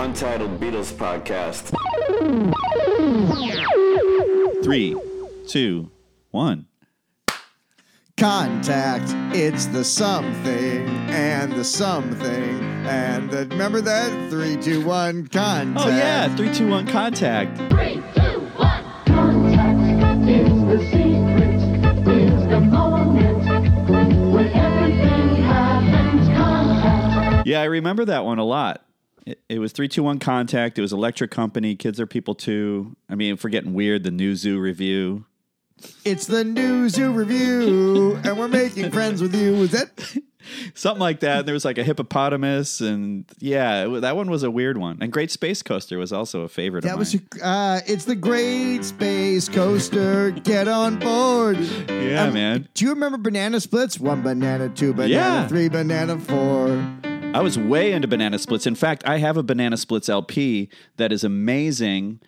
Untitled Beatles Podcast. Three, two, one. Contact, it's the something and the something. And the, remember that? Three, two, one, oh, contact. Oh yeah, three, two, one. Contact. Three, two, one. Contact is the secret, is the moment when everything happens. Contact. Yeah, I remember that one a lot. It, it was three, two, one. Contact. It was Electric Company. Kids are people too. I mean, if we're getting weird, the New Zoo Revue. It's the New Zoo Revue, and we're making friends with you. Was that? Something like that. And there was like a hippopotamus, and yeah, it that one was a weird one. And Great Space Coaster was also a favorite. That was. Uh, it's the Great Space Coaster. Get on board. yeah, Um, man. Do you remember banana splits? One banana, two banana, Yeah. three banana, four. I was way into banana splits. In fact, I have a banana splits LP that is amazing.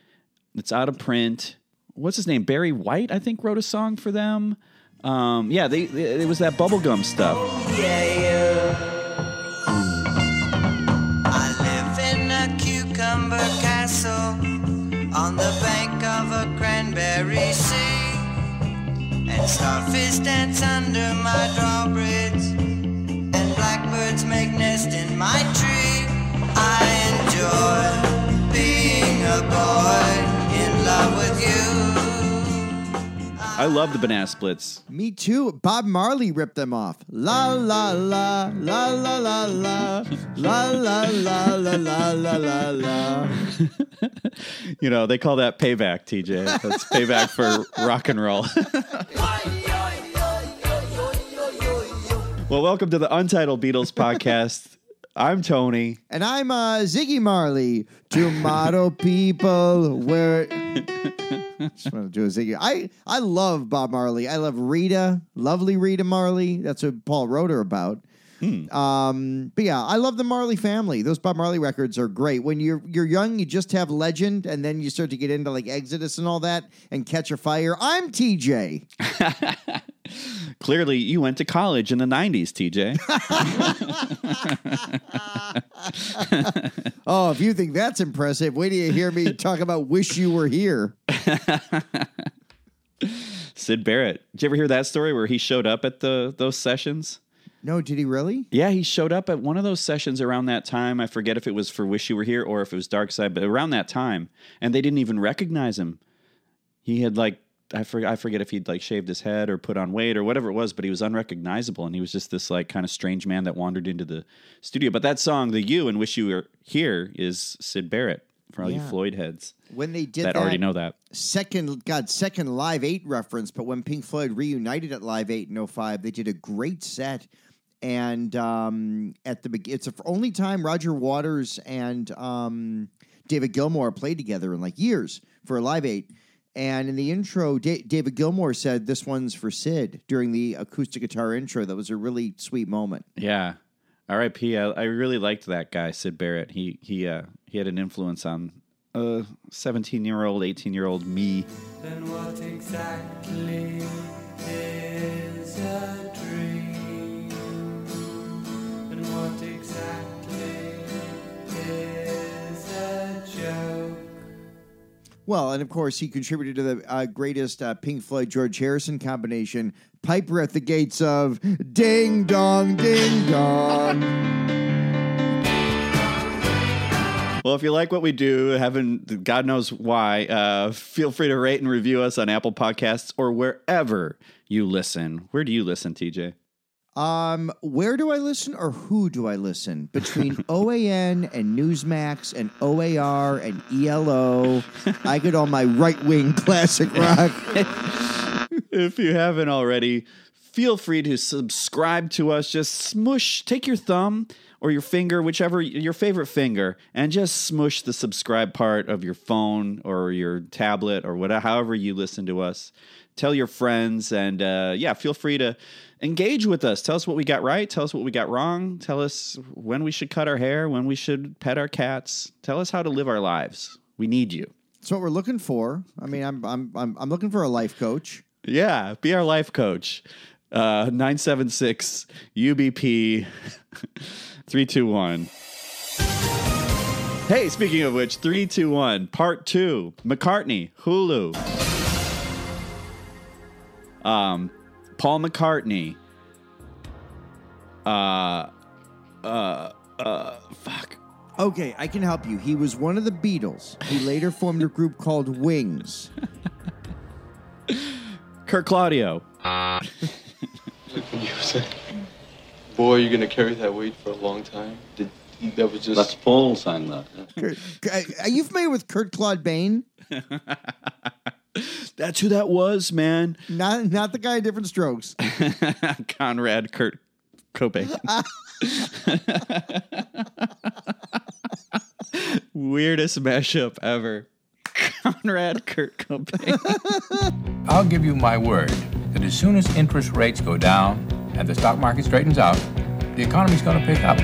It's out of print. What's his name? Barry White, I think, wrote a song for them. Um, yeah, they, they, it was that bubblegum stuff. I live in a cucumber castle on the bank of a cranberry sea. And starfish dance under my drawbridge. And blackbirds make nest in my tree. I enjoy being a boy in love with you. I love the banana splits. Me too. Bob Marley ripped them off. La la la la la la la la la la la la la la la. You know, they call that payback, TJ. That's payback for rock and roll. well, welcome to the Untitled Beatles podcast. I'm Tony. And I'm uh, Ziggy Marley. Tomato people, where just want to do a Ziggy. I I love Bob Marley. I love Rita, lovely Rita Marley. That's what Paul wrote her about. Um, but yeah, I love the Marley family. Those Bob Marley records are great. When you're you're young, you just have Legend, and then you start to get into like Exodus and all that, and Catch a Fire. I'm TJ. Clearly, you went to college in the 90s, TJ. Oh, if you think that's impressive, wait till you hear me talk about "Wish You Were Here." Syd Barrett. Did you ever hear that story where he showed up at the those sessions? No, did he really? Yeah, he showed up at one of those sessions around that time. I forget if it was for Wish You Were Here or if it was Dark Side, but around that time, and they didn't even recognize him. He had like I forget I forget if he'd like shaved his head or put on weight or whatever it was, but he was unrecognizable and he was just this like kind of strange man that wandered into the studio. But that song, "The You" and "Wish You Were Here," is Syd Barrett for all you Floyd heads When they did that that, already know that. second God second Live Eight reference, but when Pink Floyd reunited at Live Eight in 05, they did a great set. And um, at the it's the only time Roger Waters and um, David Gilmour played together in like years for a Live Eight. And in the intro, Da- David Gilmour said, "This one's for Syd." During the acoustic guitar intro, that was a really sweet moment. Yeah. R.I.P. I, I really liked that guy, Syd Barrett. He he uh, he had an influence on a seventeen year old, eighteen year old me. Then what exactly is a dream? And what Well, and of course, he contributed to the uh, greatest uh, Pink Floyd George Harrison combination, Piper at the Gates of Ding Dong, Ding Dong. Well, if you like what we do, heaven, God knows why, uh, feel free to rate and review us on Apple Podcasts or wherever you listen. Where do you listen, TJ? Um, where do I listen or who do I listen? Between OAN and Newsmax and OAR and ELO, I get all my right wing classic rock. if you haven't already, feel free to subscribe to us. Just smush, take your thumb or your finger, whichever your favorite finger, and just smush the subscribe part of your phone or your tablet or whatever, however you listen to us. Tell your friends, and uh, yeah, feel free to engage with us. Tell us what we got right. Tell us what we got wrong. Tell us when we should cut our hair, when we should pet our cats. Tell us how to live our lives. We need you. That's what we're looking for. I mean, I'm I'm I'm, I'm looking for a life coach. Yeah, be our life coach. Uh, 976 UBP 321. Hey, speaking of which, three, two, one, part two. McCartney, Hulu. Um, Paul McCartney. Uh, uh, uh, fuck. Okay, I can help you. He was one of the Beatles. He later formed a group called Wings. Kurt Claudio. Boy, you're gonna carry that weight for a long time. Did that was just That's Paul sang that. Kurt- Are you familiar with Kurt Claude Bain? That's who that was, man. Not not the guy in different strokes. Conrad Kurt Cobain. Weirdest mashup ever. Conrad Kurt Cobain. I'll give you my word that as soon as interest rates go down and the stock market straightens out, the economy's going to pick up.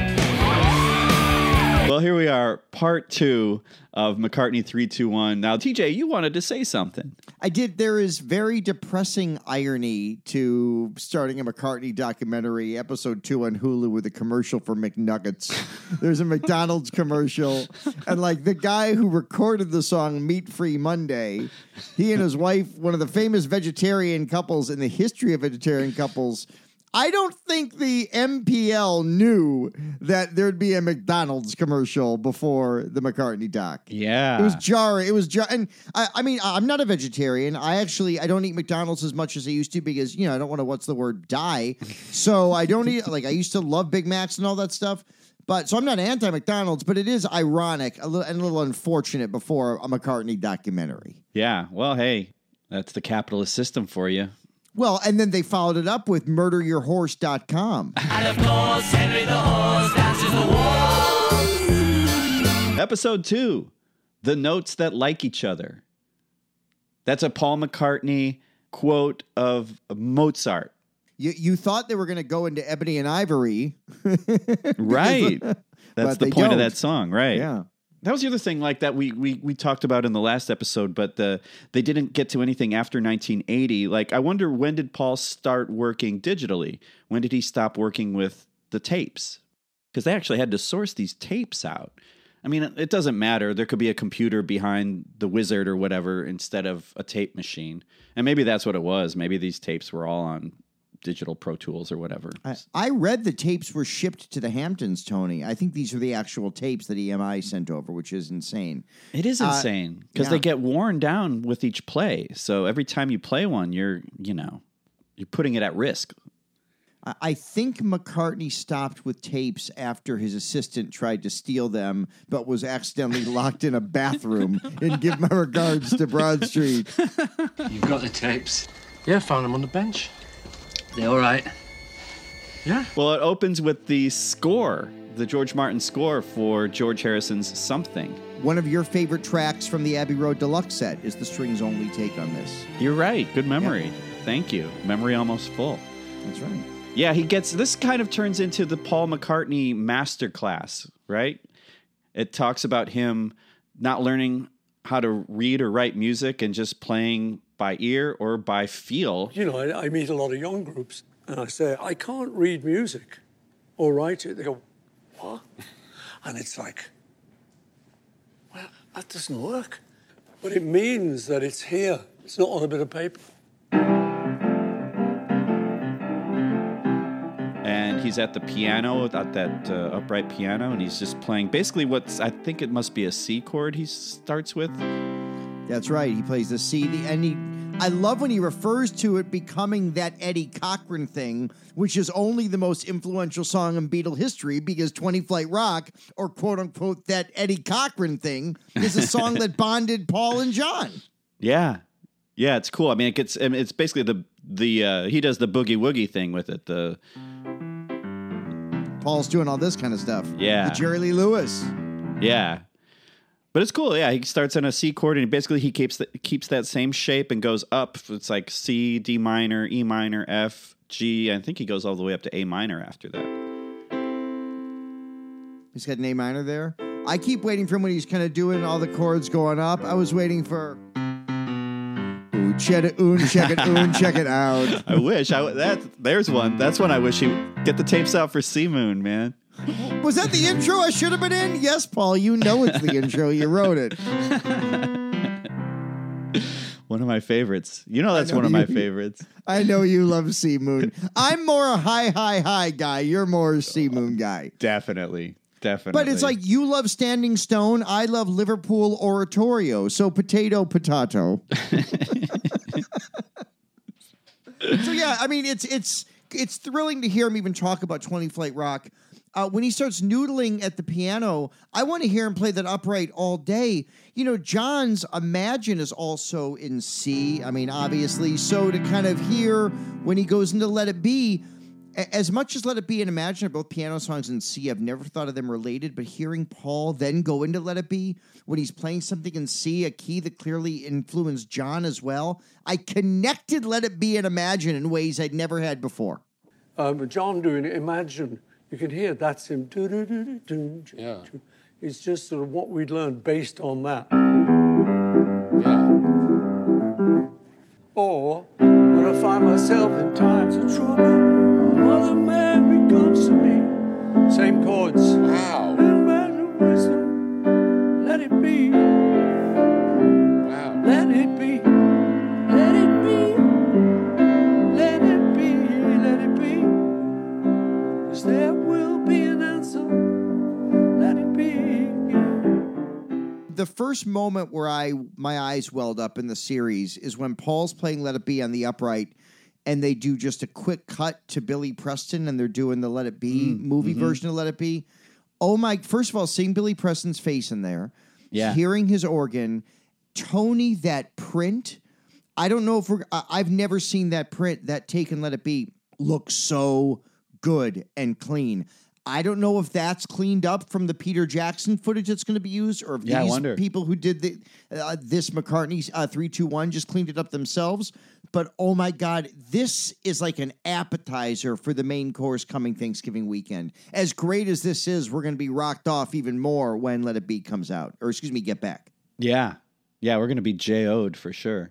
Well, here we are, part two of McCartney 321. Now, TJ, you wanted to say something. I did. There is very depressing irony to starting a McCartney documentary, episode two on Hulu, with a commercial for McNuggets. There's a McDonald's commercial, and like the guy who recorded the song "Meat Free Monday," he and his wife, one of the famous vegetarian couples in the history of vegetarian couples. I don't think the MPL knew that there'd be a McDonald's commercial before the McCartney doc. Yeah. It was jarring. It was jar- and I, I mean, I'm not a vegetarian. I actually I don't eat McDonald's as much as I used to because you know I don't want to what's the word die. So I don't eat like I used to love Big Macs and all that stuff. But so I'm not anti McDonald's, but it is ironic a little, and a little unfortunate before a McCartney documentary. yeah. Well, hey, that's the capitalist system for you. Well, and then they followed it up with murderyourhorse.com. Episode two The Notes That Like Each Other. That's a Paul McCartney quote of Mozart. You, you thought they were going to go into ebony and ivory. Right. That's But the point of don't. that song, right? Yeah. That was the other thing, like that we we we talked about in the last episode, but the they didn't get to anything after 1980. Like, I wonder when did Paul start working digitally? When did he stop working with the tapes? Because they actually had to source these tapes out. I mean, it doesn't matter. There could be a computer behind the wizard or whatever instead of a tape machine, and maybe that's what it was. Maybe these tapes were all on digital Pro Tools or whatever. I, I read the tapes were shipped to the Hamptons, Tony. I think these are the actual tapes that EMI sent over, which is insane. It is Uh, insane because yeah. they get worn down with each play. So every time you play one, you're you know you're putting it at risk. I, I think McCartney stopped with tapes after his assistant tried to steal them, but was accidentally locked in a bathroom. and give my regards to Broad Street. You've got the tapes. yeah, found them on the bench. They all right? Yeah, Well, it opens with the score, the George Martin score for George Harrison's "Something." One of your favorite tracks from the Abbey Road Deluxe set is the strings only take on this. You're right. Good memory. Thank you. Memory almost full. That's right. Yeah, he gets this kind of turns into the Paul McCartney masterclass, right? It talks about him not learning how to read or write music and just playing by ear or by feel. You know, I, I meet a lot of young groups and I say, I can't read music or write it. They go, What? And it's like, Well, that doesn't work. But it means that it's here, it's not on a bit of paper. and he's at the piano at that uh, upright piano and he's just playing basically what's i think it must be a c chord he starts with That's right. He plays the C, the and he. I love when he refers to it becoming that Eddie Cochran thing, which is only the most influential song in Beatle history because 20 Flight Rock, or quote unquote, that Eddie Cochran thing, is a song that bonded Paul and John. yeah yeah it's cool i mean it gets I mean, it's basically the the uh, he does the boogie woogie thing with it the Paul's doing all this kind of stuff. Yeah. The Jerry Lee Lewis. yeah but it's cool yeah he starts on a c chord and basically he keeps the, keeps that same shape and goes up it's like c d minor e minor f g i think he goes all the way up to a minor after that He's got an A minor there. I keep waiting for him when he's kind of doing all the chords going up. I was waiting for. Check it, oon, check it, oon, check it out. I wish I w- that there's one. That's one I wish he get the tapes out for C Moon, man. Was that the intro I should have been in? Yes, Paul. You know it's the intro. You wrote it. One of my favorites. You know that's know one of my favorites. I know you love C Moon. I'm more a Hi, Hi, Hi guy. You're more a C Moon guy. Definitely. Definitely. But it's like you love Standing Stone. I love Liverpool Oratorio. So potato, potato. so yeah, I mean, it's it's it's thrilling to hear him even talk about Twenty Flight Rock. Uh, when he starts noodling at the piano, I want to hear him play that upright all day. You know, John's Imagine is also in C. I mean, obviously. So to kind of hear when he goes into Let It Be, as much as Let It Be and Imagine are both piano songs in C, I've never thought of them related, but hearing Paul then go into Let It Be when he's playing something in C, a key that clearly influenced John as well, I connected Let It Be and Imagine in ways I'd never had before. Um, John doing imagine. You can hear that's him. Yeah. It's just sort of what we'd learned based on that. Yeah. Or when I find myself in times of trouble, Mother Mary comes to me. Same chords. Wow. And man of wisdom, let it be, the first moment where I my eyes welled up in the series is when Paul's playing Let It Be on the upright and they do just a quick cut to Billy Preston and they're doing the Let It Be mm, movie mm-hmm. version of Let It Be. Oh my first of all, seeing Billy Preston's face in there, Yeah. hearing his organ, Tony that print. I don't know if we're I've never seen that print, that take and let it be look so good and clean. I don't know if that's cleaned up from the Peter Jackson footage that's going to be used, or if Yeah, these people who did the uh, this McCartney uh, three two one just cleaned it up themselves. But oh my God, this is like an appetizer for the main course coming Thanksgiving weekend. As great as this is, we're going to be rocked off even more when Let It Be comes out, or excuse me, Get Back. Yeah. Yeah, we're going to be JO'd for sure.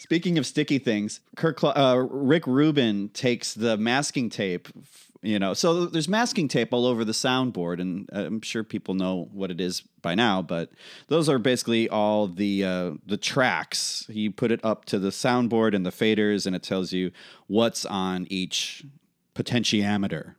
Speaking of sticky things, Kirk, uh, Rick Rubin takes the masking tape, f- you know, so there's masking tape all over the soundboard, and uh, I'm sure people know what it is by now, but those are basically all the uh, the tracks. He put it up to the soundboard and the faders, and it tells you what's on each potentiometer,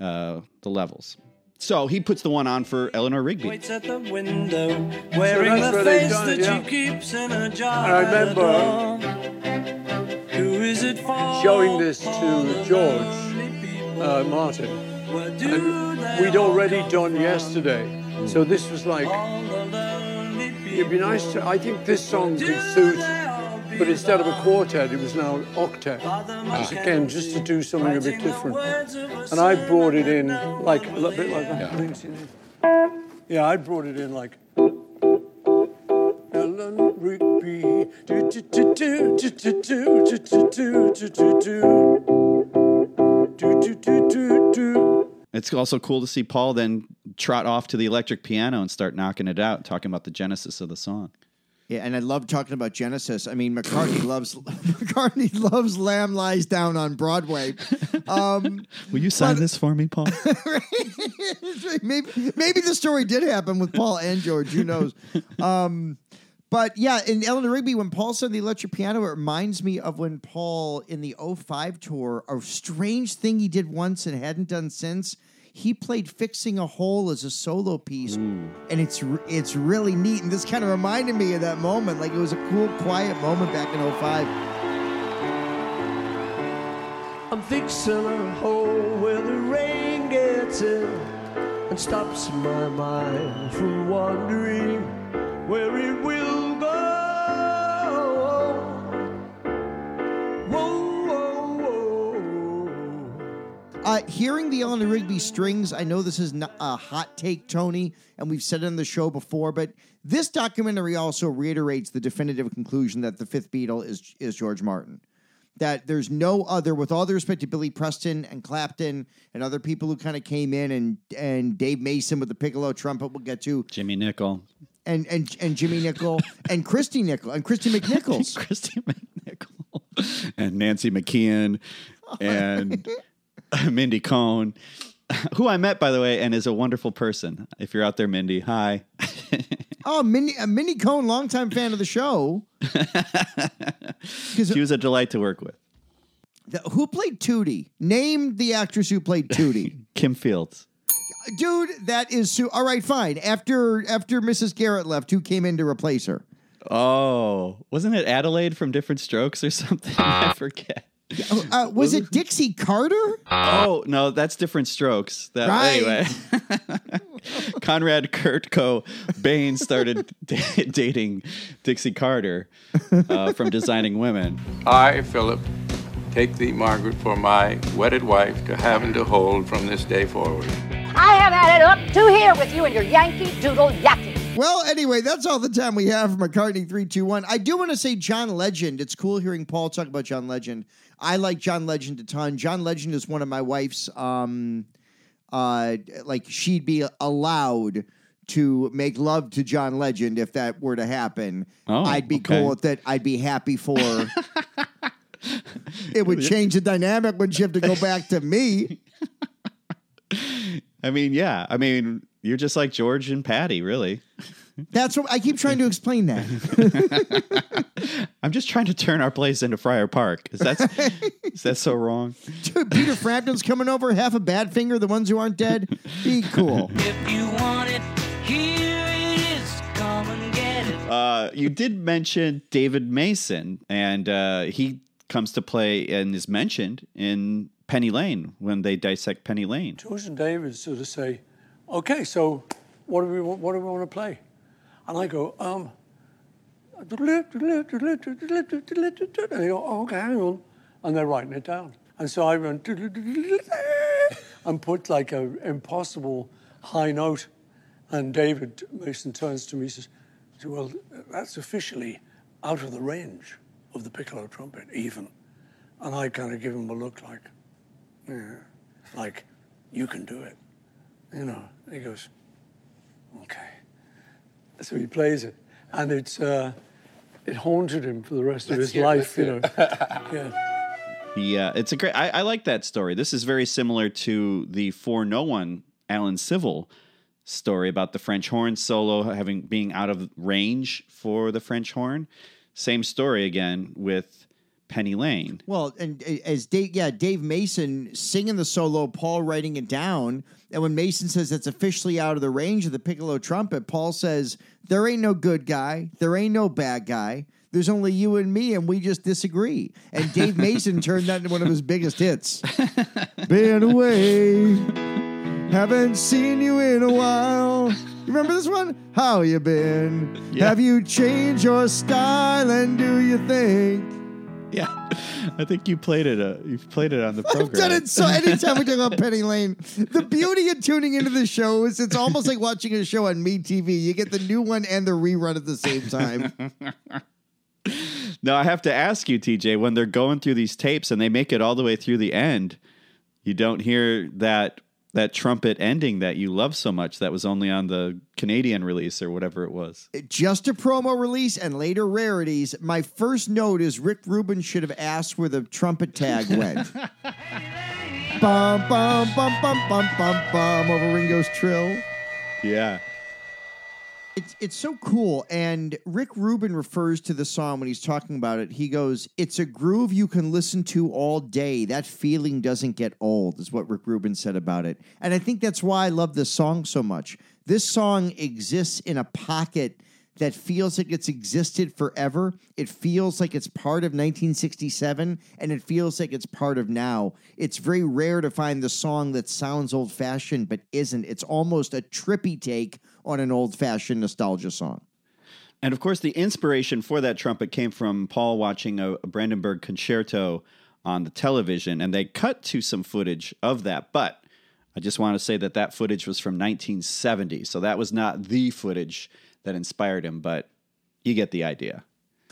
uh, the levels. So he puts the one on for Eleanor Rigby. Waits at the window, wearing that's the face that it, yeah. she keeps in a jar. I remember- at the door. Who is it for? Showing this to George lonely people. Uh, Martin. And we'd already done yesterday. So this was like, All the lonely it'd be nice to, I think this song could suit, but instead of a quartet, it was now an octet. Just Again, just to do something a bit different. And I brought it in like a little bit like that. Yeah, I brought it in like. Ellen Rigby. Do, do, do, do, do, do, do, do, do, do, do, do, do. Do, do, do, do, do. It's also cool to see Paul then trot off to the electric piano and start knocking it out, talking about the genesis of the song. Yeah, and I love talking about Genesis. I mean, McCartney loves McCartney loves Lamb Lies Down on Broadway. Um, Will you sign this for me, Paul? maybe maybe the story did happen with Paul and George. Who knows? Um, but yeah, in Eleanor Rigby, when Paul said the electric piano, it reminds me of when Paul in the 05 tour, a strange thing he did once and hadn't done since. He played "Fixing a Hole" as a solo piece, mm. and it's it's really neat. And this kind of reminded me of that moment, like it was a cool, quiet moment back in 05. I'm fixing a hole where the rain gets in and stops my mind from wandering where it will Uh, hearing the Eleanor Rigby strings, I know this is not a hot take, Tony, and we've said it on the show before, but this documentary also reiterates the definitive conclusion that the fifth Beatle is is George Martin. That there's no other, with all the respect to Billy Preston and Clapton and other people who kind of came in, and and Dave Mason with the piccolo trumpet, we'll get to, Jimmy Nickel. and and and Jimmy Nickel and Christy Nickel and Kristy McNichols. Kristy McNichol. and Nancy McKeon and Mindy Cohn. who I met, by the way, and is a wonderful person. If you're out there, Mindy, hi. Oh, Minnie, uh, Minnie Cohn, longtime fan of the show. she was a delight to work with. The- who played Tootie? Name the actress who played Tootie. Kim Fields. Dude, that is so. All right, fine. After after Mrs. Garrett left, who came in to replace her? Oh, wasn't it Adelaide from Different Strokes or something? I forget. Uh, was it Dixie Carter? Oh no, that's Different Strokes. That Right. anyway. Conrad Kurtko Bain started da- dating Dixie Carter uh, from Designing Women. I, Philip, take thee, Margaret, for my wedded wife to have and to hold from this day forward. I have had it up to here with you and your Yankee Doodle Yaki. Well, anyway, that's all the time we have for McCartney 321. I do want to say John Legend. It's cool hearing Paul talk about John Legend. I like John Legend a ton. John Legend is one of my wife's um uh like she'd be allowed to make love to John Legend if that were to happen. Oh, I'd be okay. cool with it. I'd be happy for it would change the dynamic when she have to go back to me. I mean, yeah. I mean, you're just like George and Pattie, really. That's what I keep trying to explain that. I'm just trying to turn our place into Friar Park. Is that is that so wrong? Dude, Peter Frampton's coming over, half a Badfinger, the ones who aren't dead. Be cool. If you want it, here it is. Come and get it. Uh, you did mention David Mason, and uh, he comes to play and is mentioned in Penny Lane when they dissect Penny Lane. George and David sort of say, "Okay, so what do we want, what do we want to play?" And I go, "Um." And they go, oh, okay, hang on. And they're writing it down. And so I went and put like a impossible high note. And David Mason turns to me and says, Well, that's officially out of the range of the piccolo trumpet, even. And I kind of give him a look like, yeah, like, you can do it. You know, and he goes, okay. So he plays it. And it's, uh, it haunted him for the rest of his hear it, life, you know. yeah. Yeah, it's a great. I, I like that story. This is very similar to the For No One Alan Civil story about the French horn solo having being out of range for the French horn. Same story again with Penny Lane. Well, and uh, as Dave, yeah, Dave Mason singing the solo, Paul writing it down. And when Mason says it's officially out of the range of the piccolo trumpet, Paul says, There ain't no good guy. There ain't no bad guy. There's only you and me, and we just disagree. And Dave Mason turned that into one of his biggest hits. Been away, haven't seen you in a while. You remember this one? How you been? Yeah. Have you changed your style, and do you think? Yeah, I think you played it. Uh, you've played it on the program. I've done it so anytime we talk about Penny Lane. The beauty of tuning into the show is it's almost like watching a show on Me TV. You get the new one and the rerun at the same time. Now I have to ask you, TJ, when they're going through these tapes and they make it all the way through the end, you don't hear that that trumpet ending that you love so much that was only on the Canadian release or whatever it was. Uh, just a promo release and later rarities. My first note is Rick Rubin should have asked where the trumpet tag went. bum bum bum bum bum bum bum over Ringo's trill. Yeah. It's it's so cool. And Rick Rubin refers to the song when he's talking about it. He goes, It's a groove you can listen to all day. That feeling doesn't get old, is what Rick Rubin said about it. And I think that's why I love this song so much. This song exists in a pocket that feels like it's existed forever. It feels like it's part of 1967 and it feels like it's part of now. It's very rare to find the song that sounds old fashioned but isn't. It's almost a trippy take on an old fashioned nostalgia song. And of course, the inspiration for that trumpet came from Paul watching a, Brandenburg concerto on the television, and they cut to some footage of that. But I just want to say that that footage was from 1970, so that was not the footage that inspired him, but you get the idea.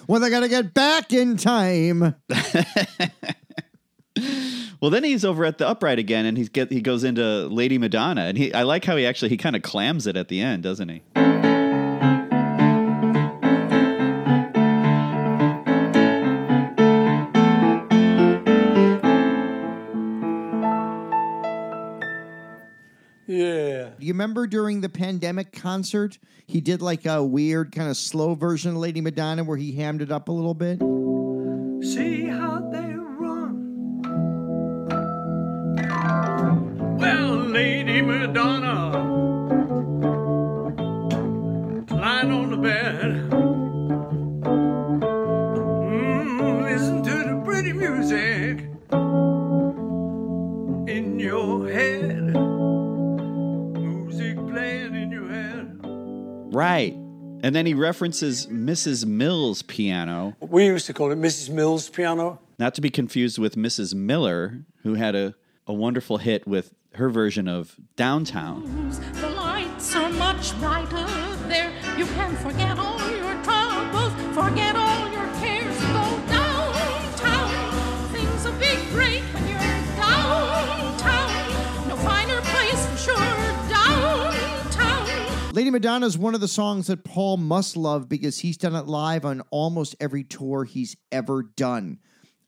Well, they got to get back in time. Well, then he's over at the upright again, and he's get he goes into Lady Madonna, and he I like how he actually he kind of clams it at the end, doesn't he? Remember during the pandemic concert, he did like a weird kind of slow version of Lady Madonna where he hammed it up a little bit? See how they run. Well, Lady Madonna, And then he references Mrs. Mills' piano, We used to call it Mrs. Mills piano. not to be confused with Mrs. Miller, who had a, a wonderful hit with her version of Downtown. The lights are much brighter there. You can forget all your troubles, forget all Lady Madonna is one of the songs that Paul must love because he's done it live on almost every tour he's ever done.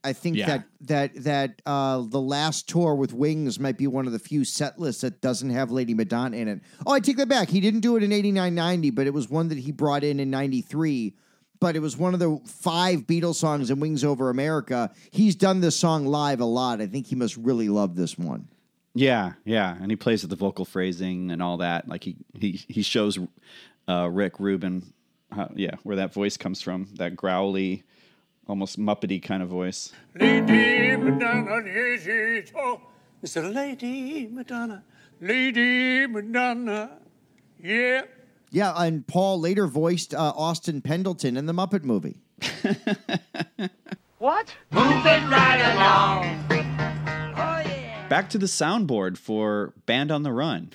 I think Yeah. that that that uh, the last tour with Wings might be one of the few set lists that doesn't have Lady Madonna in it. Oh, I take that back. He didn't do it in 89 90, but it was one that he brought in in 93. But it was one of the five Beatles songs in Wings Over America. He's done this song live a lot. I think he must really love this one. Yeah, yeah, and he plays with the vocal phrasing and all that. Like he he he shows uh, Rick Rubin, how, yeah, where that voice comes from, that growly, almost muppety kind of voice. Lady Madonna, yes, yes. Oh, Mr. Lady Madonna, Lady Madonna, yeah. Yeah, and Paul later voiced uh, Austin Pendleton in the Muppet movie. What? Moving right along. Back to the soundboard for Band on the Run.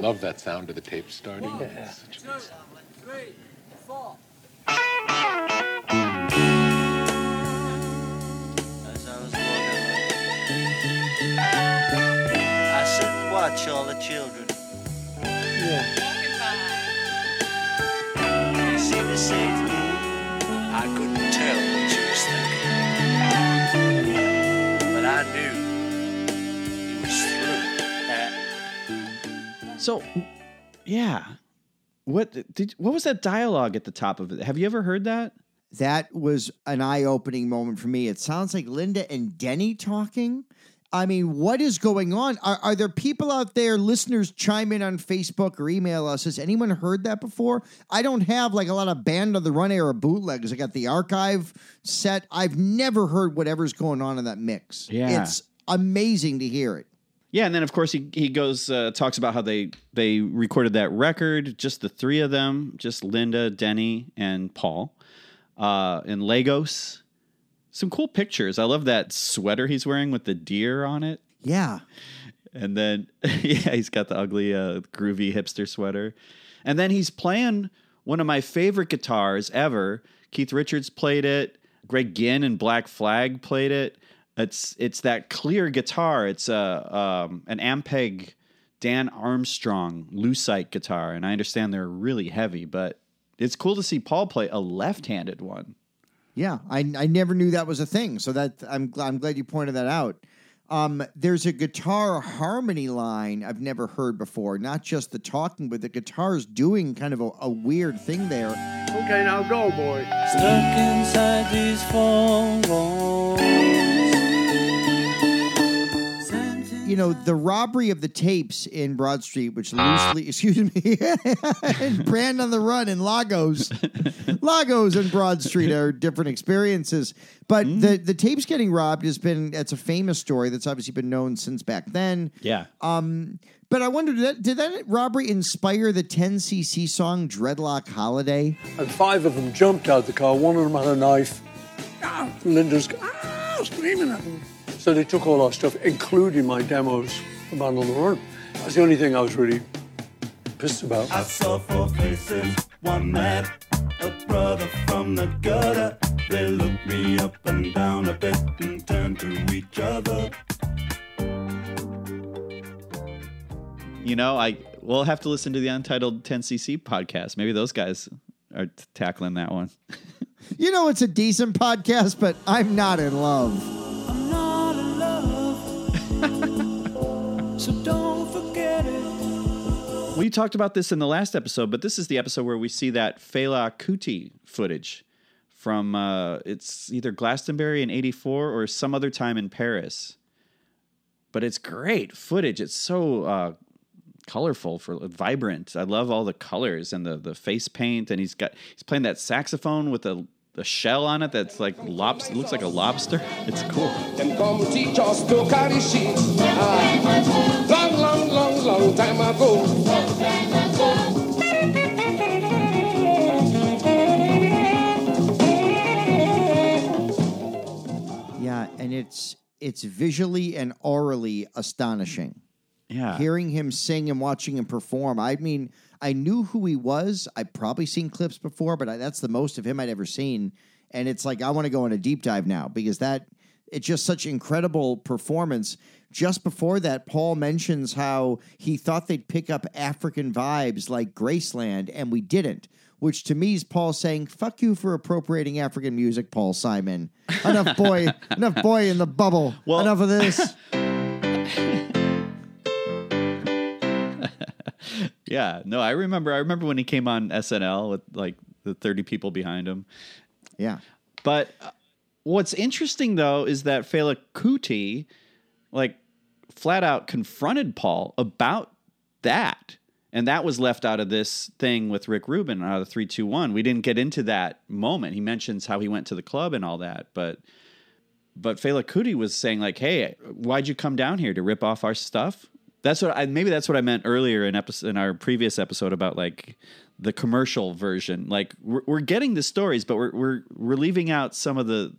Love that sound of the tape starting. As I was walking, I sit and watch all the children. They seemed to say to me, I couldn't tell So, yeah, what did what was that dialogue at the top of it? Have you ever heard that? That was an eye opening moment for me. It sounds like Linda and Denny talking. I mean, what is going on? Are, are there people out there, listeners, chime in on Facebook or email us? Has anyone heard that before? I don't have like a lot of Band on the Run era bootlegs. I got the archive set. I've never heard whatever's going on in that mix. Yeah. It's amazing to hear it. Yeah, and then of course he he goes uh, talks about how they they recorded that record, just the three of them, just Linda, Denny, and Paul, uh, in Lagos. Some cool pictures. I love that sweater he's wearing with the deer on it. Yeah. And then yeah, he's got the ugly uh, groovy hipster sweater. And then he's playing one of my favorite guitars ever. Keith Richards played it. Greg Ginn and Black Flag played it. It's it's that clear guitar. It's a um, an Ampeg Dan Armstrong Lucite guitar, and I understand they're really heavy, but it's cool to see Paul play a left-handed one. Yeah, I, I never knew that was a thing. So that I'm gl- I'm glad you pointed that out. Um, there's a guitar harmony line I've never heard before. Not just the talking, but the guitar's doing kind of a, a weird thing there. Okay, now go, boy. Stuck inside these four walls. You know, the robbery of the tapes in Broad Street, which loosely, excuse me, and Brand on the Run in Lagos, Lagos and Broad Street are different experiences. But the the tapes getting robbed has been it's a famous story that's obviously been known since back then. Yeah. Um, but I wonder did that, did that robbery inspire the 10cc song Dreadlock Holiday? And five of them jumped out of the car. One of them had a knife. Ah, Linda's ah, screaming at them. So they took all our stuff, including my demos from Band on the Run. That's the only thing I was really pissed about. I saw four faces, one met a brother from the gutter. They looked me up and down a bit and turned to each other. You know, I we'll have to listen to the Untitled 10cc podcast. Maybe those guys are t- tackling that one. You know, it's a decent podcast, but I'm not in love. So don't forget it. We talked about this in the last episode, but this is the episode where we see that Fela Kuti footage from uh, it's either Glastonbury in '84 or some other time in Paris. But it's great footage. It's so uh, colorful, for vibrant. I love all the colors and the the face paint, and he's got he's playing that saxophone with a a shell on it that's like lobster looks like a lobster. It's cool. Them come teach us to carry sheep. Ah, long, long, long, long time ago. Yeah, and it's it's visually and orally astonishing. Yeah. Hearing him sing and watching him perform. I mean, I knew who he was. I'd probably seen clips before, but I, that's the most of him I'd ever seen. And it's like I want to go on a deep dive now because that it's just such incredible performance. Just before that, Paul mentions how he thought they'd pick up African vibes like Graceland, and we didn't. Which to me is Paul saying, "Fuck you for appropriating African music, Paul Simon. Enough boy, enough boy in the bubble. enough of this." Yeah, no, I remember. I remember when he came on SNL with like the thirty people behind him. Yeah, but uh, what's interesting though is that Fela Kuti, like, flat out confronted Paul about that, and that was left out of this thing with Rick Rubin out of three two one. We didn't get into that moment. He mentions how he went to the club and all that, but. But Fela Kuti was saying like, "Hey, why'd you come down here to rip off our stuff?" That's what I maybe that's what I meant earlier in episode in our previous episode about like the commercial version. Like we're, we're getting the stories, but we're we're we're leaving out some of the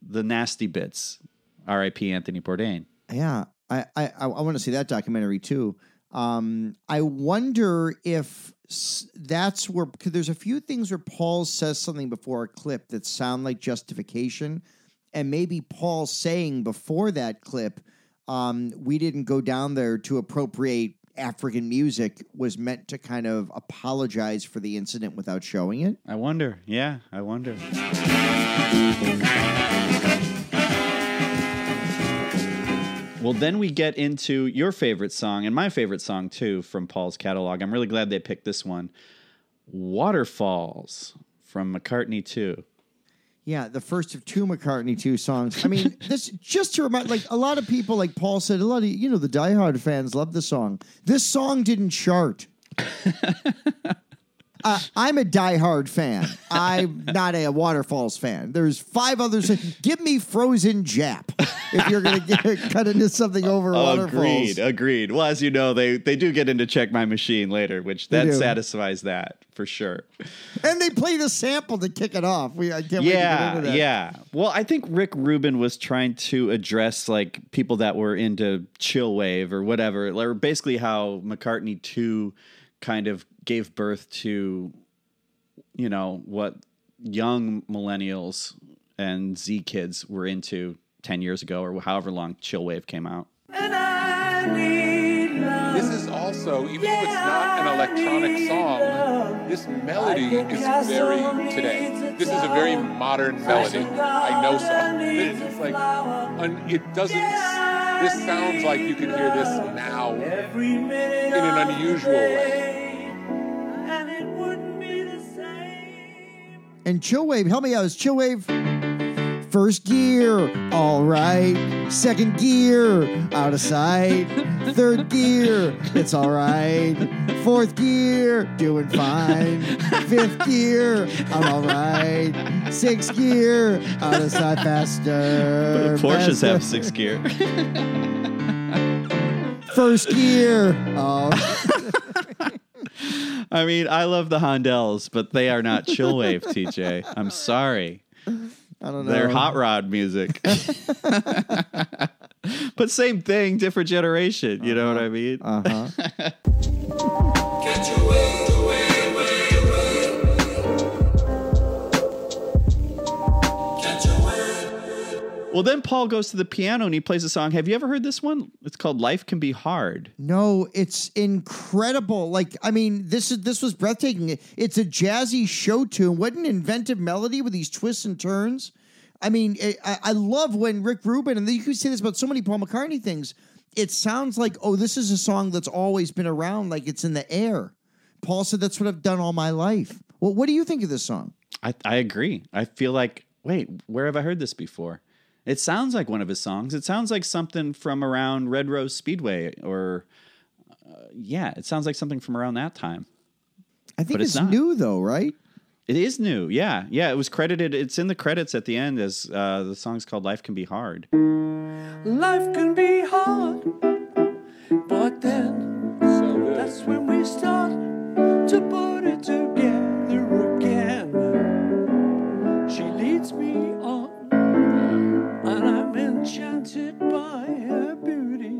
the nasty bits. R.I.P. Anthony Bourdain. Yeah, I I, I want to see that documentary too. Um, I wonder if that's where because there's a few things where Paul says something before a clip that sound like justification, and maybe Paul saying before that clip, um, we didn't go down there to appropriate African music was meant to kind of apologize for the incident without showing it. I wonder. Yeah, I wonder. Well, then we get into your favorite song and my favorite song too from Paul's catalog. I'm really glad they picked this one Waterfalls from McCartney 2. Yeah, the first of two McCartney two songs. I mean, this just to remind, like a lot of people, like Paul said, a lot of you know the diehard fans love the song. This song didn't chart. uh, I'm a diehard fan. I'm not a Waterfalls fan. There's five others. Give me Frozen Jap if you're going to cut into something over Waterfalls. Agreed, agreed. Well, as you know, they they do get into Check My Machine later, which that satisfies that for sure. And they play the sample to kick it off. We I can't wait to get yeah, into that. yeah. Well, I think Rick Rubin was trying to address like people that were into chill wave or whatever, or basically how McCartney two kind of gave birth to, you know, what young millennials and Z kids were into ten years ago or however long chill wave came out. This is also, even though it's not an electronic song, this melody is very today. This is a very modern melody. I know so. This is like, un, it doesn't. This sounds like you can hear this now in an unusual way. And Chillwave, help me out. Is Chillwave first gear, all right. Second gear, out of sight. Third gear, it's all right. Fourth gear, doing fine. Fifth gear, I'm all right. Sixth gear, out of sight, faster. Porsches have sixth gear. First gear, oh. I mean, I love the Hondells, but they are not chill wave, TJ. I'm sorry. I don't know. They're hot rod music. but same thing, different generation. You know what I mean? Uh huh. Well, then Paul goes to the piano and he plays a song. Have you ever heard this one? It's called "Life Can Be Hard." No, it's incredible. Like, I mean, this is this was breathtaking. It's a jazzy show tune. What an inventive melody with these twists and turns. I mean, I, I I love when Rick Rubin, and you can say this about so many Paul McCartney things. it sounds like, oh, this is a song that's always been around, like it's in the air. Paul said, that's what I've done all my life. Well, what do you think of this song? I, I agree. I feel like, wait, where have I heard this before? It sounds like one of his songs. It sounds like something from around Red Rose Speedway, or uh, yeah, it sounds like something from around that time. I think But it's it's, new, though, right? It is new. Yeah, yeah. It was credited. It's in the credits at the end as uh, the song's called "Life Can Be Hard." Life can be hard, but then that's when we start to put it together enchanted by her beauty.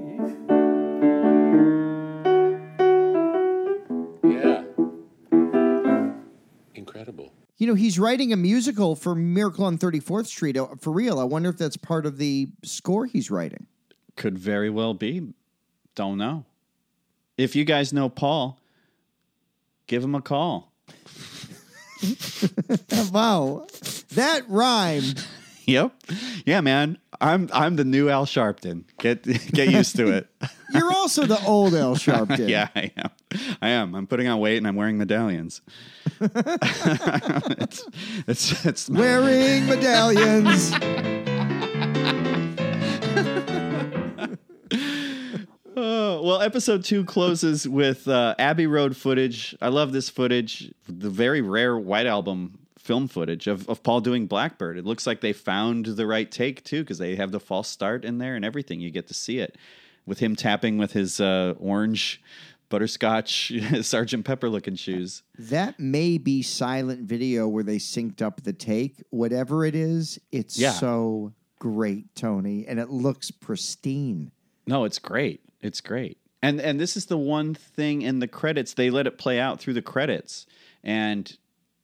Yeah. Incredible. You know, he's writing a musical for Miracle on 34th Street. Uh, For real, I wonder if that's part of the score he's writing. Could very well be. Don't know. If you guys know Paul, give him a call. wow. That rhymed. Yep. Yeah, man. I'm I'm the new Al Sharpton. Get get used to it. You're also the old Al Sharpton. yeah, I am. I am. I'm putting on weight and I'm wearing medallions. it's it's, it's Wearing medallions. Oh, well, episode two closes with uh, Abbey Road footage. I love this footage, the very rare White Album film footage of, of Paul doing Blackbird. It looks like they found the right take, too, because they have the false start in there and everything. You get to see it with him tapping with his uh, orange butterscotch Sergeant Pepper looking shoes. That may be silent video where they synced up the take. Whatever it is, it's Yeah. so great, Tony, and it looks pristine. No, it's great. It's great. And and this is the one thing in the credits they let it play out through the credits. And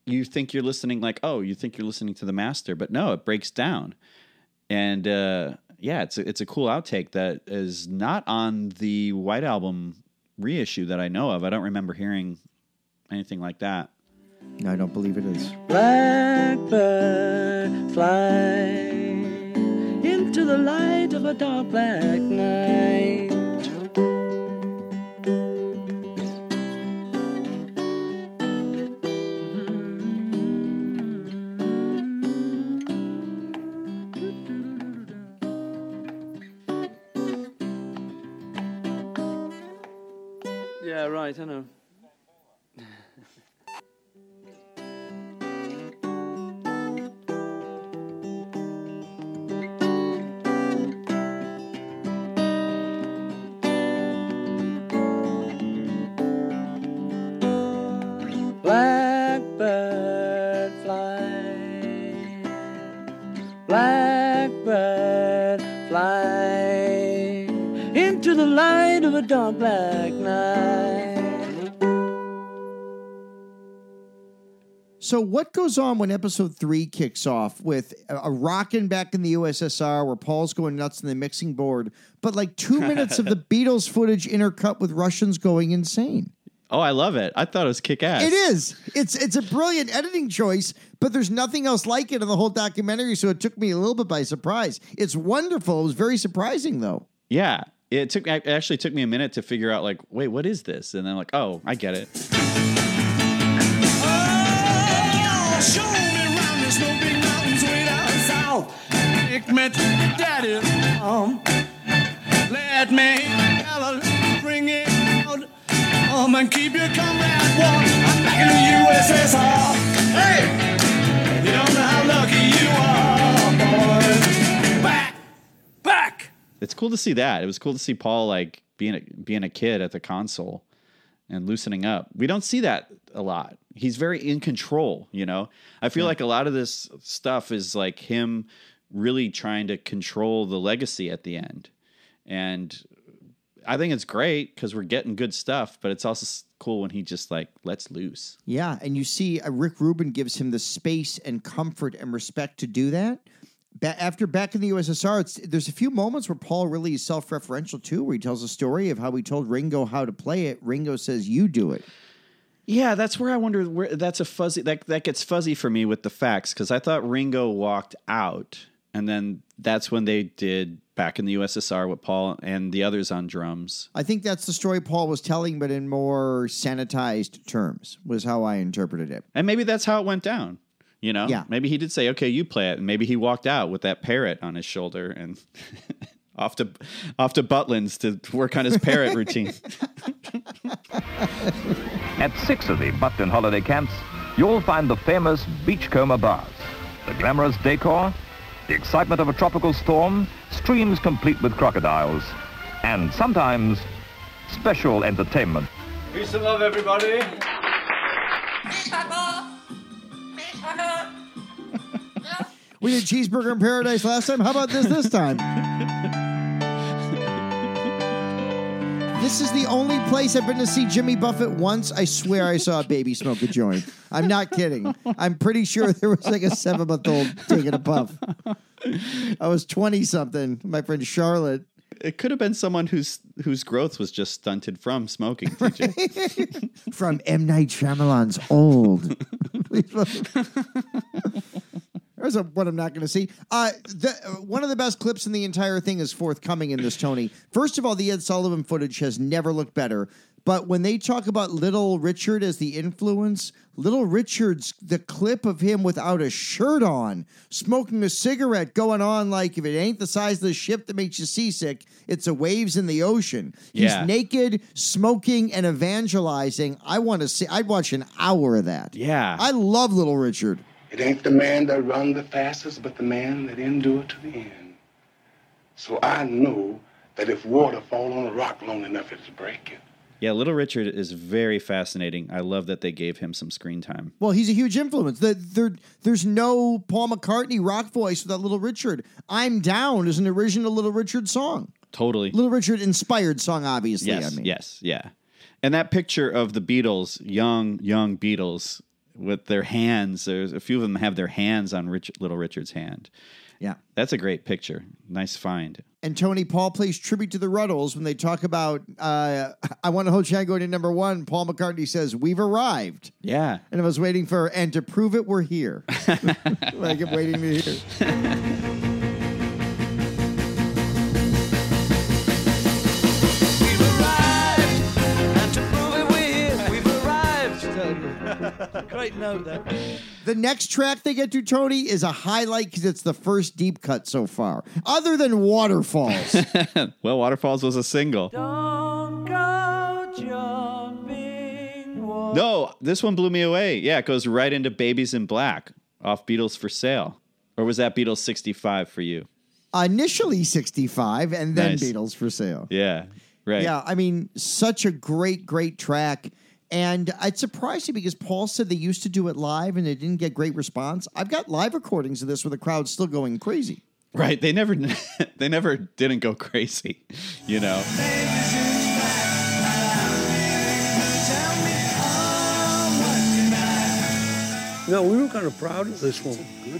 you think you're listening like, "Oh, you think you're listening to the master." But no, it breaks down. And uh yeah, it's a, it's a cool outtake that is not on the White Album reissue that I know of. I don't remember hearing anything like that. No, I don't believe it is. Blackbird, fly into the light of a dark black night. I know. So, what goes on when episode three kicks off with a, a rockin' back in the USSR where Paul's going nuts in the mixing board, but like two minutes of the Beatles footage intercut with Russians going insane? Oh, I love it. I thought it was kick ass. It is. It's it's a brilliant editing choice, but there's nothing else like it in the whole documentary, so it took me a little bit by surprise. It's wonderful. It was very surprising though. Yeah. It took it actually took me a minute to figure out like, wait, what is this? And then like, oh, I get it. Show me round the snow big mountains way down south. Take me to daddy. Um, let me yell, bring it out. Um, and keep your comrade warm. I'm back in the USSR. Hey, you don't know how lucky you are, boys. Back, back. It's cool to see that. It was cool to see Paul like being a, being a kid at the console and loosening up. We don't see that a lot. He's very in control, you know. I feel like a lot of this stuff is like him really trying to control the legacy at the end. And I think it's great because we're getting good stuff, but it's also cool when he just like lets loose. Yeah, and you see, uh, Rick Rubin gives him the space and comfort and respect to do that. Ba- after back in the USSR, it's, there's a few moments where Paul really is self-referential too, where he tells a story of how he told Ringo how to play it. Ringo says, "You do it." Yeah, that's where I wonder where that's a fuzzy that that gets fuzzy for me with the facts because I thought Ringo walked out and then that's when they did back in the USSR with Paul and the others on drums. I think that's the story Paul was telling, but in more sanitized terms, was how I interpreted it. And maybe that's how it went down. You know, Yeah. Maybe he did say, "Okay, you play it," and maybe he walked out with that parrot on his shoulder and off to off to Butlins to work on his parrot routine. At six of the Buckton holiday camps, you'll find the famous Beachcomber bars, the glamorous decor, the excitement of a tropical storm, streams complete with crocodiles, and sometimes special entertainment. Peace and love, everybody. We did cheeseburger in paradise last time. How about this this time? This is the only place I've been to see Jimmy Buffett once. I swear I saw a baby smoke a joint. I'm not kidding. I'm pretty sure there was like a seven month old taking a puff. I was 20 something. My friend Charlotte. It could have been someone whose whose growth was just stunted from smoking. TJ. From M. Night Shyamalan's Old. There's a, what I'm not going to see. Uh, the, one of the best clips in the entire thing is forthcoming in this, Tony. First of all, the Ed Sullivan footage has never looked better. But when they talk about Little Richard as the influence, Little Richard's the clip of him without a shirt on, smoking a cigarette, going on like if it ain't the size of the ship that makes you seasick, it's the waves in the ocean. He's Yeah. naked, smoking, and evangelizing. I want to see. I'd watch an hour of that. Yeah. I love Little Richard. It ain't the man that run the fastest, but the man that endure to the end. So I know that if water fall on a rock long enough, it'll break it. yeah, Little Richard is very fascinating. I love that they gave him some screen time. Well, he's a huge influence. The, there, there's no Paul McCartney rock voice without Little Richard. I'm Down is an original Little Richard song. Totally. Little Richard inspired song, obviously. Yes, I mean. yes, yeah. And that picture of the Beatles, young, young Beatles, with their hands. There's a few of them have their hands on Rich, Little Richard's hand. Yeah. That's a great picture. Nice find. And Tony Paul plays tribute to the Rutles when they talk about uh, I want to hold Django to number one. Paul McCartney says, We've arrived. Yeah. And I was waiting for, and to prove it, we're here. Like I kept waiting to hear. Great note that. The next track they get to, Tony, is a highlight because it's the first deep cut so far, other than Waterfalls. well, Waterfalls was a single. No, this one blew me away. Yeah, it goes right into Baby's in Black off Beatles for Sale. Or was that Beatles 65 for you? Initially 65 and then Nice. Beatles for sale. Yeah, right. Yeah, I mean, such a great, great track. And it surprised me because Paul said they used to do it live and they didn't get great response. I've got live recordings of this where the crowd's still going crazy. Right. They never they never didn't go crazy, you know. No, we were kind of proud of this one.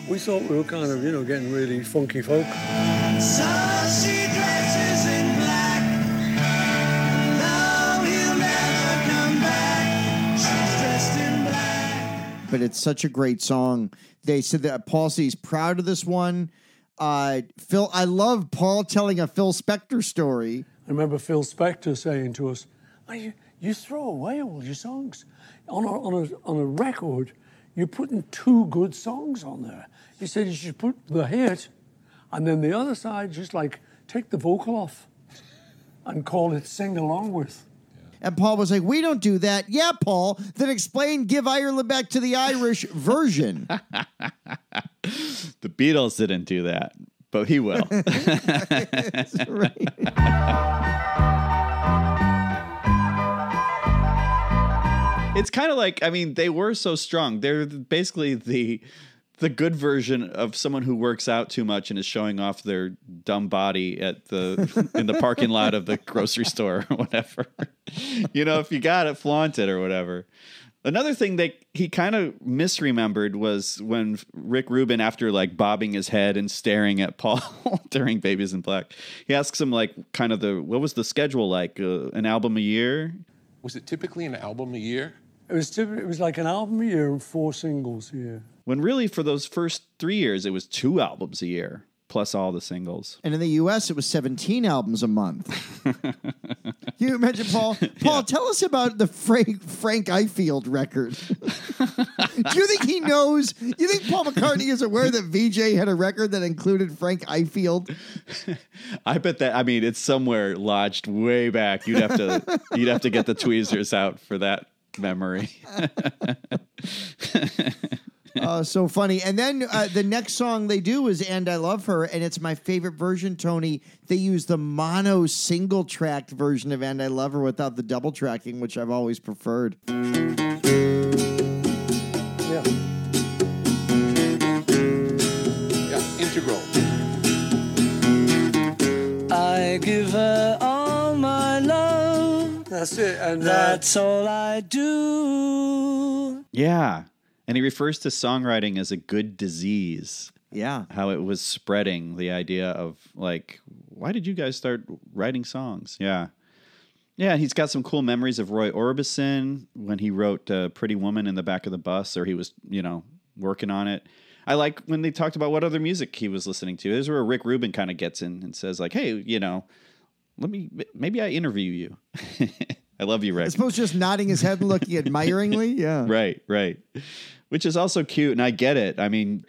We thought we were kind of, you know, getting really funky folk. But it's such a great song. They said that Paul he's proud of this one. Uh, Phil, I love Paul telling a Phil Spector story. I remember Phil Spector saying to us, "Oh, you, you throw away all your songs. On a, on, a, on a record, you're putting two good songs on there. He said you should put the hit, and then the other side, just like take the vocal off and call it Sing Along With. And Paul was like, We don't do that. Yeah, Paul. Then explain Give Ireland Back to the Irish version. The Beatles didn't do that, but he will. it's kind of like I mean they were so strong. They're basically the the good version of someone who works out too much and is showing off their dumb body at the in the parking lot of the grocery store or whatever. you know, if you got it, flaunt it or whatever. Another thing that he kind of misremembered was when Rick Rubin, after like bobbing his head and staring at Paul during Baby's in Black, he asks him like kind of the what was the schedule like? Uh, an album a year? Was it typically an album a year? It was, typ- it was like an album a year and four singles a year. When really for those first three years it was two albums a year plus all the singles. And in the U.S., it was 17 albums a month. Can you imagine, Paul? Paul, tell us about the Frank Frank Ifield record. Do you think he knows? Do You think Paul McCartney is aware that Vee-Jay had a record that included Frank Ifield? I bet that. I mean, it's somewhere lodged way back. You'd have to. you'd have to get the tweezers out for that memory. Oh, so funny. And then uh, the next song they do is And I Love Her, and it's my favorite version, Tony. They use the mono single tracked version of And I Love Her without the double tracking, which I've always preferred. That's it. And uh, That's all I do. yeah, and he refers to songwriting as a good disease. Yeah. How it was spreading the idea of like, why did you guys start writing songs? Yeah. Yeah, he's got some cool memories of Roy Orbison when he wrote uh, Pretty Woman in the back of the bus, or he was, you know, working on it. I like when they talked about what other music he was listening to. This is where Rick Rubin kind of gets in and says, like, hey, you know, let me, maybe I interview you. I love you, Rick. I suppose just nodding his head and looking admiringly. Yeah. Right, right. Which is also cute, and I get it. I mean,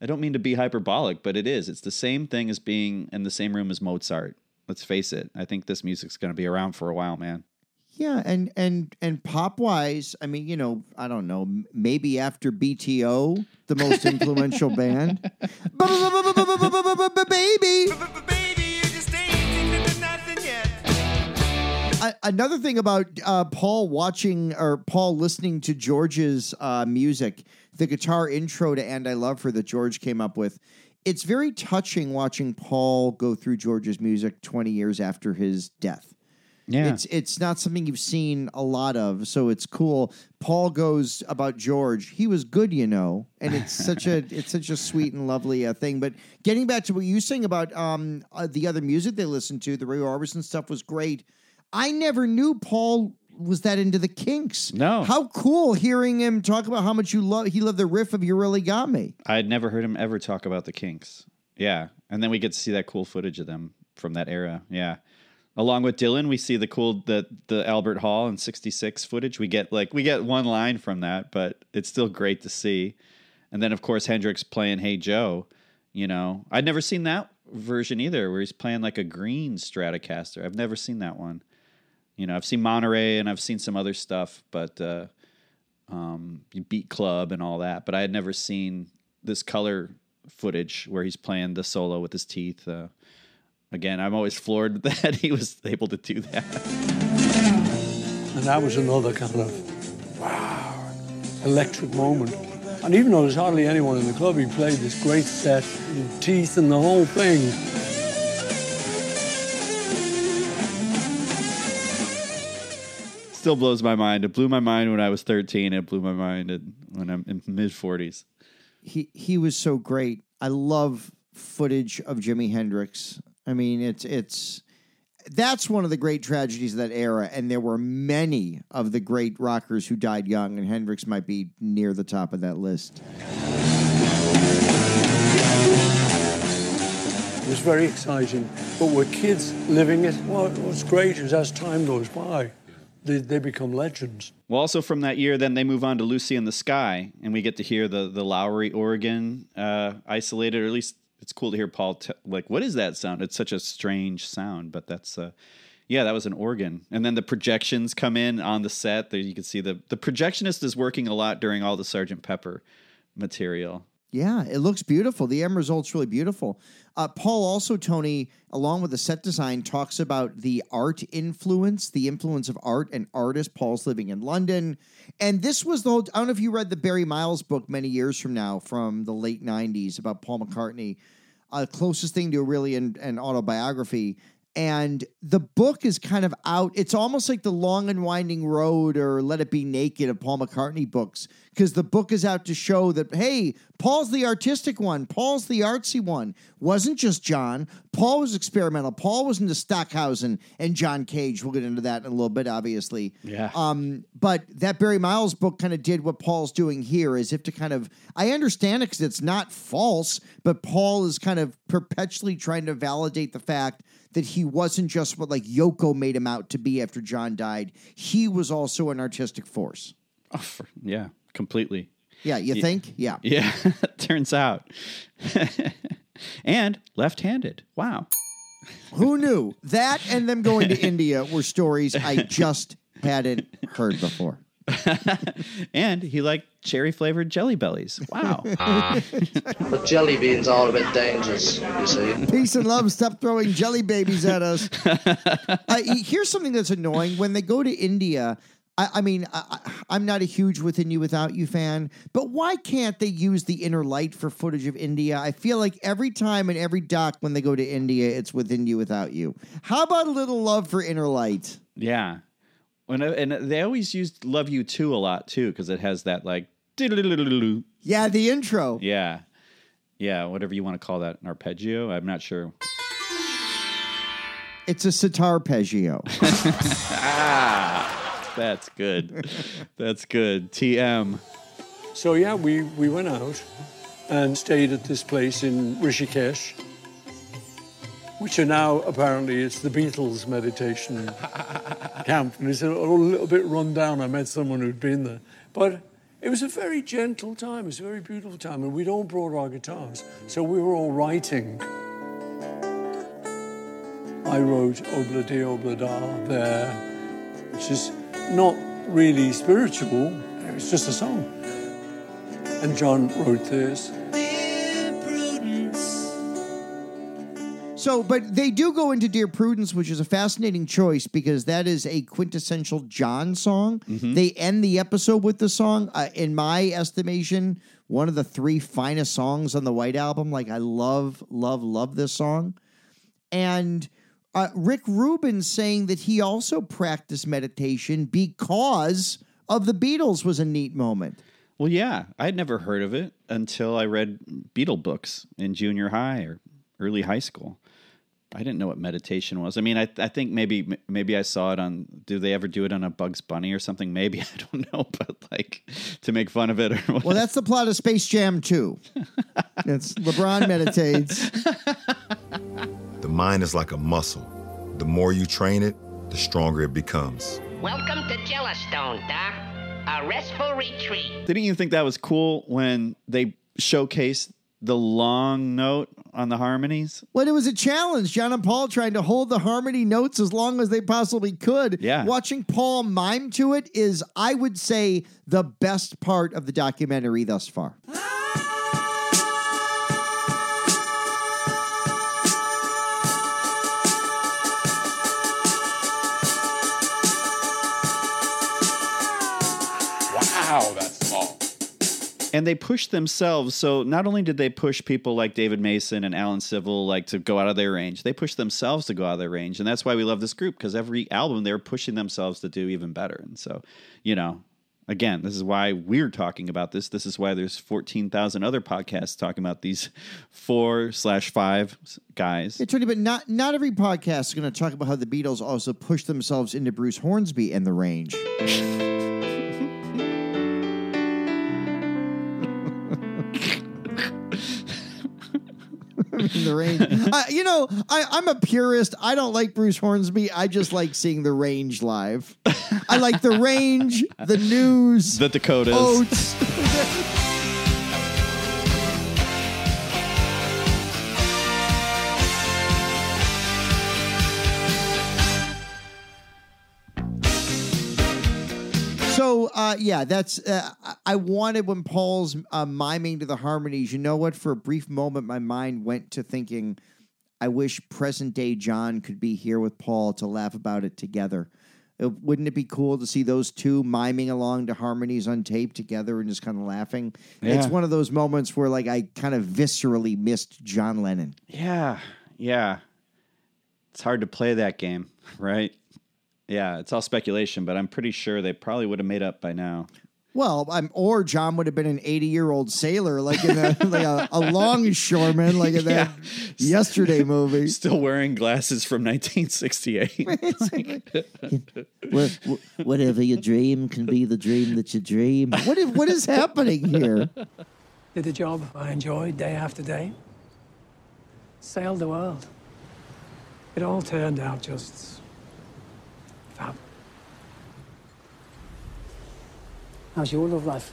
I don't mean to be hyperbolic, but it is. It's the same thing as being in the same room as Mozart. Let's face it. I think this music's going to be around for a while, man. Yeah, and and and pop wise, I mean, you know, I don't know, maybe after BTO, the most influential band. Baby. Another thing about uh, Paul watching or Paul listening to George's uh, music, the guitar intro to "And I Love Her" that George came up with, it's very touching watching Paul go through George's music twenty years after his death. Yeah. It's it's not something you've seen a lot of, so it's cool. Paul goes about George. He was good, you know, and it's such a it's such a sweet and lovely uh, thing. But getting back to what you were saying about um uh, the other music they listened to, the Roy Orbison stuff was great. I never knew Paul was that into the Kinks. No. how cool hearing him talk about how much you love. He loved the riff of "You Really Got Me." I had never heard him ever talk about the Kinks. Yeah. And then we get to see that cool footage of them from that era. Yeah. Along with Dylan, we see the cool the the Albert Hall and 66 footage. We get like we get one line from that, but it's still great to see. And then of course Hendrix playing Hey Joe, you know. I'd never seen that version either where he's playing like a green Stratocaster. I've never seen that one. You know, I've seen Monterey and I've seen some other stuff, but uh um Beat Club and all that, but I had never seen this color footage where he's playing the solo with his teeth. Uh, again, I'm always floored that he was able to do that. And that was another kind of wow, electric moment. And even though there's hardly anyone in the club, he played this great set, teeth and the whole thing. Still blows my mind. It blew my mind when I was 13. It blew my mind at, when I'm in mid 40s. he he was so great. I love footage of Jimi Hendrix. I mean, it's it's that's one of the great tragedies of that era, and there were many of the great rockers who died young, and Hendrix might be near the top of that list. It was very exciting. But with kids living it, well, what's great is as time goes by, they, they become legends. Well, also from that year, then they move on to Lucy in the Sky, and we get to hear the the Lowrey organ uh, isolated, or at least it's cool to hear Paul t- like, what is that sound? It's such a strange sound, but that's uh, yeah, that was an organ. And then the projections come in on the set. There you can see the the projectionist is working a lot during all the Sergeant Pepper material. Yeah, it looks beautiful. The end result's really beautiful. Uh, Paul also, Tony, along with the set design, talks about the art influence, the influence of art and artists. Paul's living in London. And this was the whole, I don't know if you read the Barry Miles book many years from now from the late 90s about Paul McCartney. Uh, closest thing to a really an, an autobiography. and the book is kind of out. It's almost like the Long and Winding Road or Let It Be Naked of Paul McCartney books because the book is out to show that hey, Paul's the artistic one, Paul's the artsy one. Wasn't just John. Paul was experimental. Paul was into Stockhausen and John Cage. We'll get into that in a little bit, obviously. Yeah. Um, but that Barry Miles book kind of did what Paul's doing here, as if to kind of I understand it because it's not false, but Paul is kind of perpetually trying to validate the fact that he wasn't just what like Yoko made him out to be after John died. He was also an artistic force. Oh, for- yeah, completely. Yeah, you think? Yeah. Yeah, turns out. and left-handed. Wow. Who knew? That and them going to India were stories I just hadn't heard before. and he liked cherry flavored jelly bellies. Wow. But jelly beans are a bit dangerous, you see. Peace and love. Stop throwing jelly babies at us. uh, here's something that's annoying. When they go to India, I, I mean, I, I'm not a huge Within You Without You fan, but why can't they use the inner light for footage of India? I feel like every time in every doc when they go to India, it's Within You Without You. How about a little love for inner light? yeah. When, and they always used Love You Too a lot too, because it has that like. Yeah, the intro. Yeah. Yeah, whatever you want to call that, an arpeggio. I'm not sure. It's a sitar peggio. ah, that's good. That's good. TM. So yeah, we, we went out and stayed at this place in Rishikesh, which are now apparently it's the Beatles meditation camp, and it's a, little bit run down. I met someone who'd been there, but it was a very gentle time. It was a very beautiful time, and we'd all brought our guitars, so we were all writing. I wrote Obla Di Obla Da there, which is not really spiritual. It was just a song. And John wrote this. So, but they do go into Dear Prudence, which is a fascinating choice because that is a quintessential John song. They end the episode with the song. Uh, in my estimation, one of the three finest songs on the White Album. Like, I love, love, love this song. And uh, Rick Rubin saying that he also practiced meditation because of the Beatles was a neat moment. Well, yeah, I'd never heard of it until I read Beatle books in junior high or early high school. I didn't know what meditation was. I mean, I, I think maybe maybe I saw it on. Do they ever do it on a Bugs Bunny or something? Maybe I don't know, but like to make fun of it or. Well, that's the plot of Space Jam 2. it's LeBron meditates. The mind is like a muscle. The more you train it, the stronger it becomes. Welcome to Yellowstone, Doc. A restful retreat. Didn't you think that was cool when they showcased the long note on the harmonies? Well, it was a challenge. John and Paul trying to hold the harmony notes as long as they possibly could. Yeah. Watching Paul mime to it is, I would say, the best part of the documentary thus far. And they pushed themselves. So not only did they push people like David Mason and Alan Civil like to go out of their range, they pushed themselves to go out of their range. And that's why we love this group because every album they're pushing themselves to do even better. And so, you know, again, this is why we're talking about this. This is why there's 14,000 other podcasts talking about these four slash five guys. It's funny, but not not every podcast is going to talk about how the Beatles also pushed themselves into Bruce Hornsby and the range. the range. I, you know, I, I'm a purist. I don't like Bruce Hornsby. I just like seeing the range live. I like the range, the news, The Dakotas. Oats. uh, yeah, that's uh, I- wanted when Paul's uh, miming to the harmonies. You know what? For a brief moment, my mind went to thinking, I wish present day John could be here with Paul to laugh about it together. Uh, wouldn't it be cool to see those two miming along to harmonies on tape together and just kind of laughing? It's one of those moments where like I kind of viscerally missed John Lennon. Yeah, yeah. It's hard to play that game, right? Yeah, it's all speculation, but I'm pretty sure they probably would have made up by now. Well, I'm, or John would have been an 80 year old sailor, like in a, like a, a longshoreman, like in that yesterday movie. Still wearing glasses from 1968. Wha- wha- Whatever you dream can be the dream that you dream. What is, what is happening here? Did the job I enjoyed day after day. Sailed the world. It all turned out just How's your love life?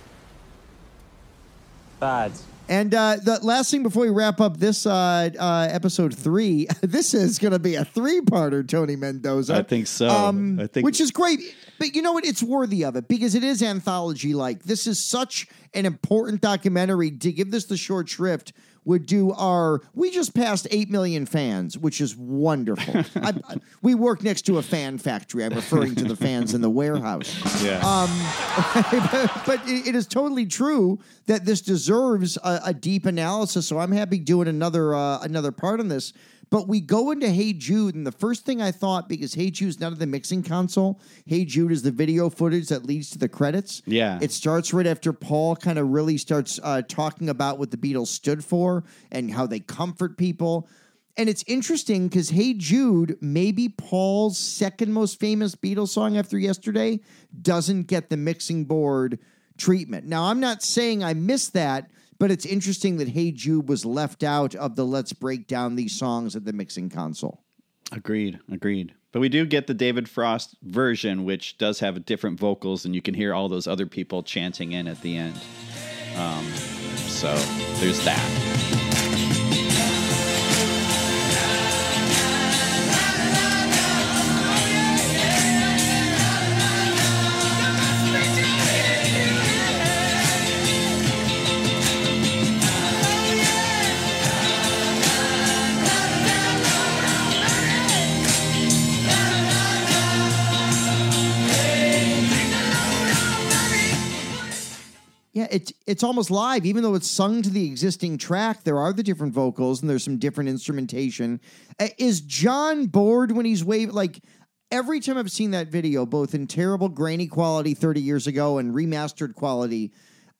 Bad. And uh, the last thing before we wrap up this uh, uh, episode three, this is going to be a three-parter, Tony Mendoza. I think so. Um, I think which is great. But you know what? It's worthy of it because it is anthology like. This is such an important documentary. To give this the short shrift would do our. We just passed 8 million fans, which is wonderful. I, I- we work next to a fan factory. I'm referring to the fans in the warehouse. Yeah. Um, but it it is totally true that this deserves a, a deep analysis. So I'm happy doing another uh, another part on this. But we go into Hey Jude, and the first thing I thought, because Hey Jude's not of the mixing console, Hey Jude is the video footage that leads to the credits. Yeah. It starts right after Paul kind of really starts uh, talking about what the Beatles stood for and how they comfort people. And it's interesting because Hey Jude, maybe Paul's second most famous Beatles song after yesterday, doesn't get the mixing board treatment. Now, I'm not saying I missed that, but it's interesting that Hey Jude was left out of the let's break down these songs at the mixing console. Agreed, agreed. But we do get the David Frost version, which does have different vocals, and you can hear all those other people chanting in at the end. Um, so there's that. Yeah, it's it's almost live, even though it's sung to the existing track. There are the different vocals and there's some different instrumentation. Uh, is John bored when he's waving? Like every time I've seen that video, both in terrible grainy quality 30 years ago and remastered quality,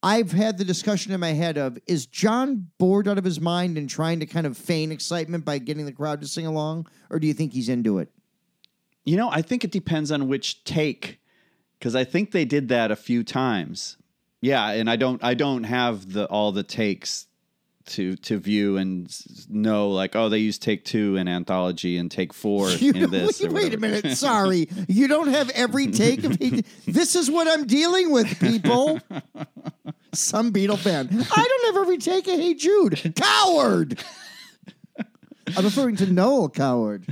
I've had the discussion in my head of is John bored out of his mind and trying to kind of feign excitement by getting the crowd to sing along, or do you think he's into it? You know, I think it depends on which take, because I think they did that a few times. Yeah, and I don't, I don't have the all the takes to to view and know like, oh, they use take two in anthology and take four You- in this. or wait a minute. Sorry. You don't have every take of This is what I'm dealing with, people. Some Beatle fan. I don't have every take of Hey Jude. Coward. I'm referring to Noel Coward.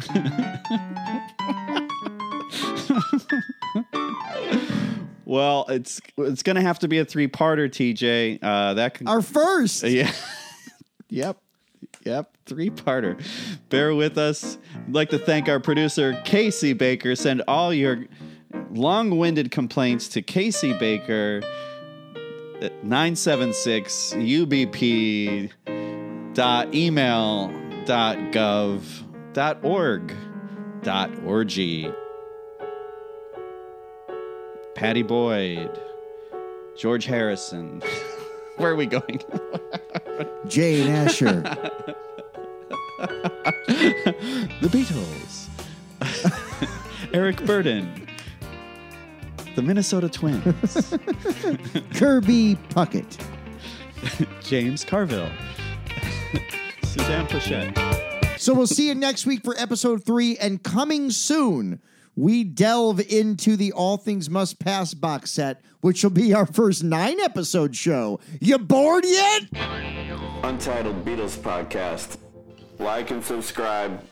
Well, it's it's gonna have to be a three parter, TJ. Uh, that can Our first. yeah. yep. Yep, three parter. Bear with us. I'd like to thank our producer, Casey Baker. Send all your long winded complaints to Casey Baker 976 UBP dot email dot gov dot org dot org. Pattie Boyd, George Harrison. Where are we going? Jane Asher. the Beatles. Eric Burdon. The Minnesota Twins. Kirby Puckett. James Carville. Suzanne Pleshette. So we'll see you next week for episode three. And coming soon, we delve into the All Things Must Pass box set, which will be our first nine episode show. You bored yet? Untitled Beatles Podcast. Like and subscribe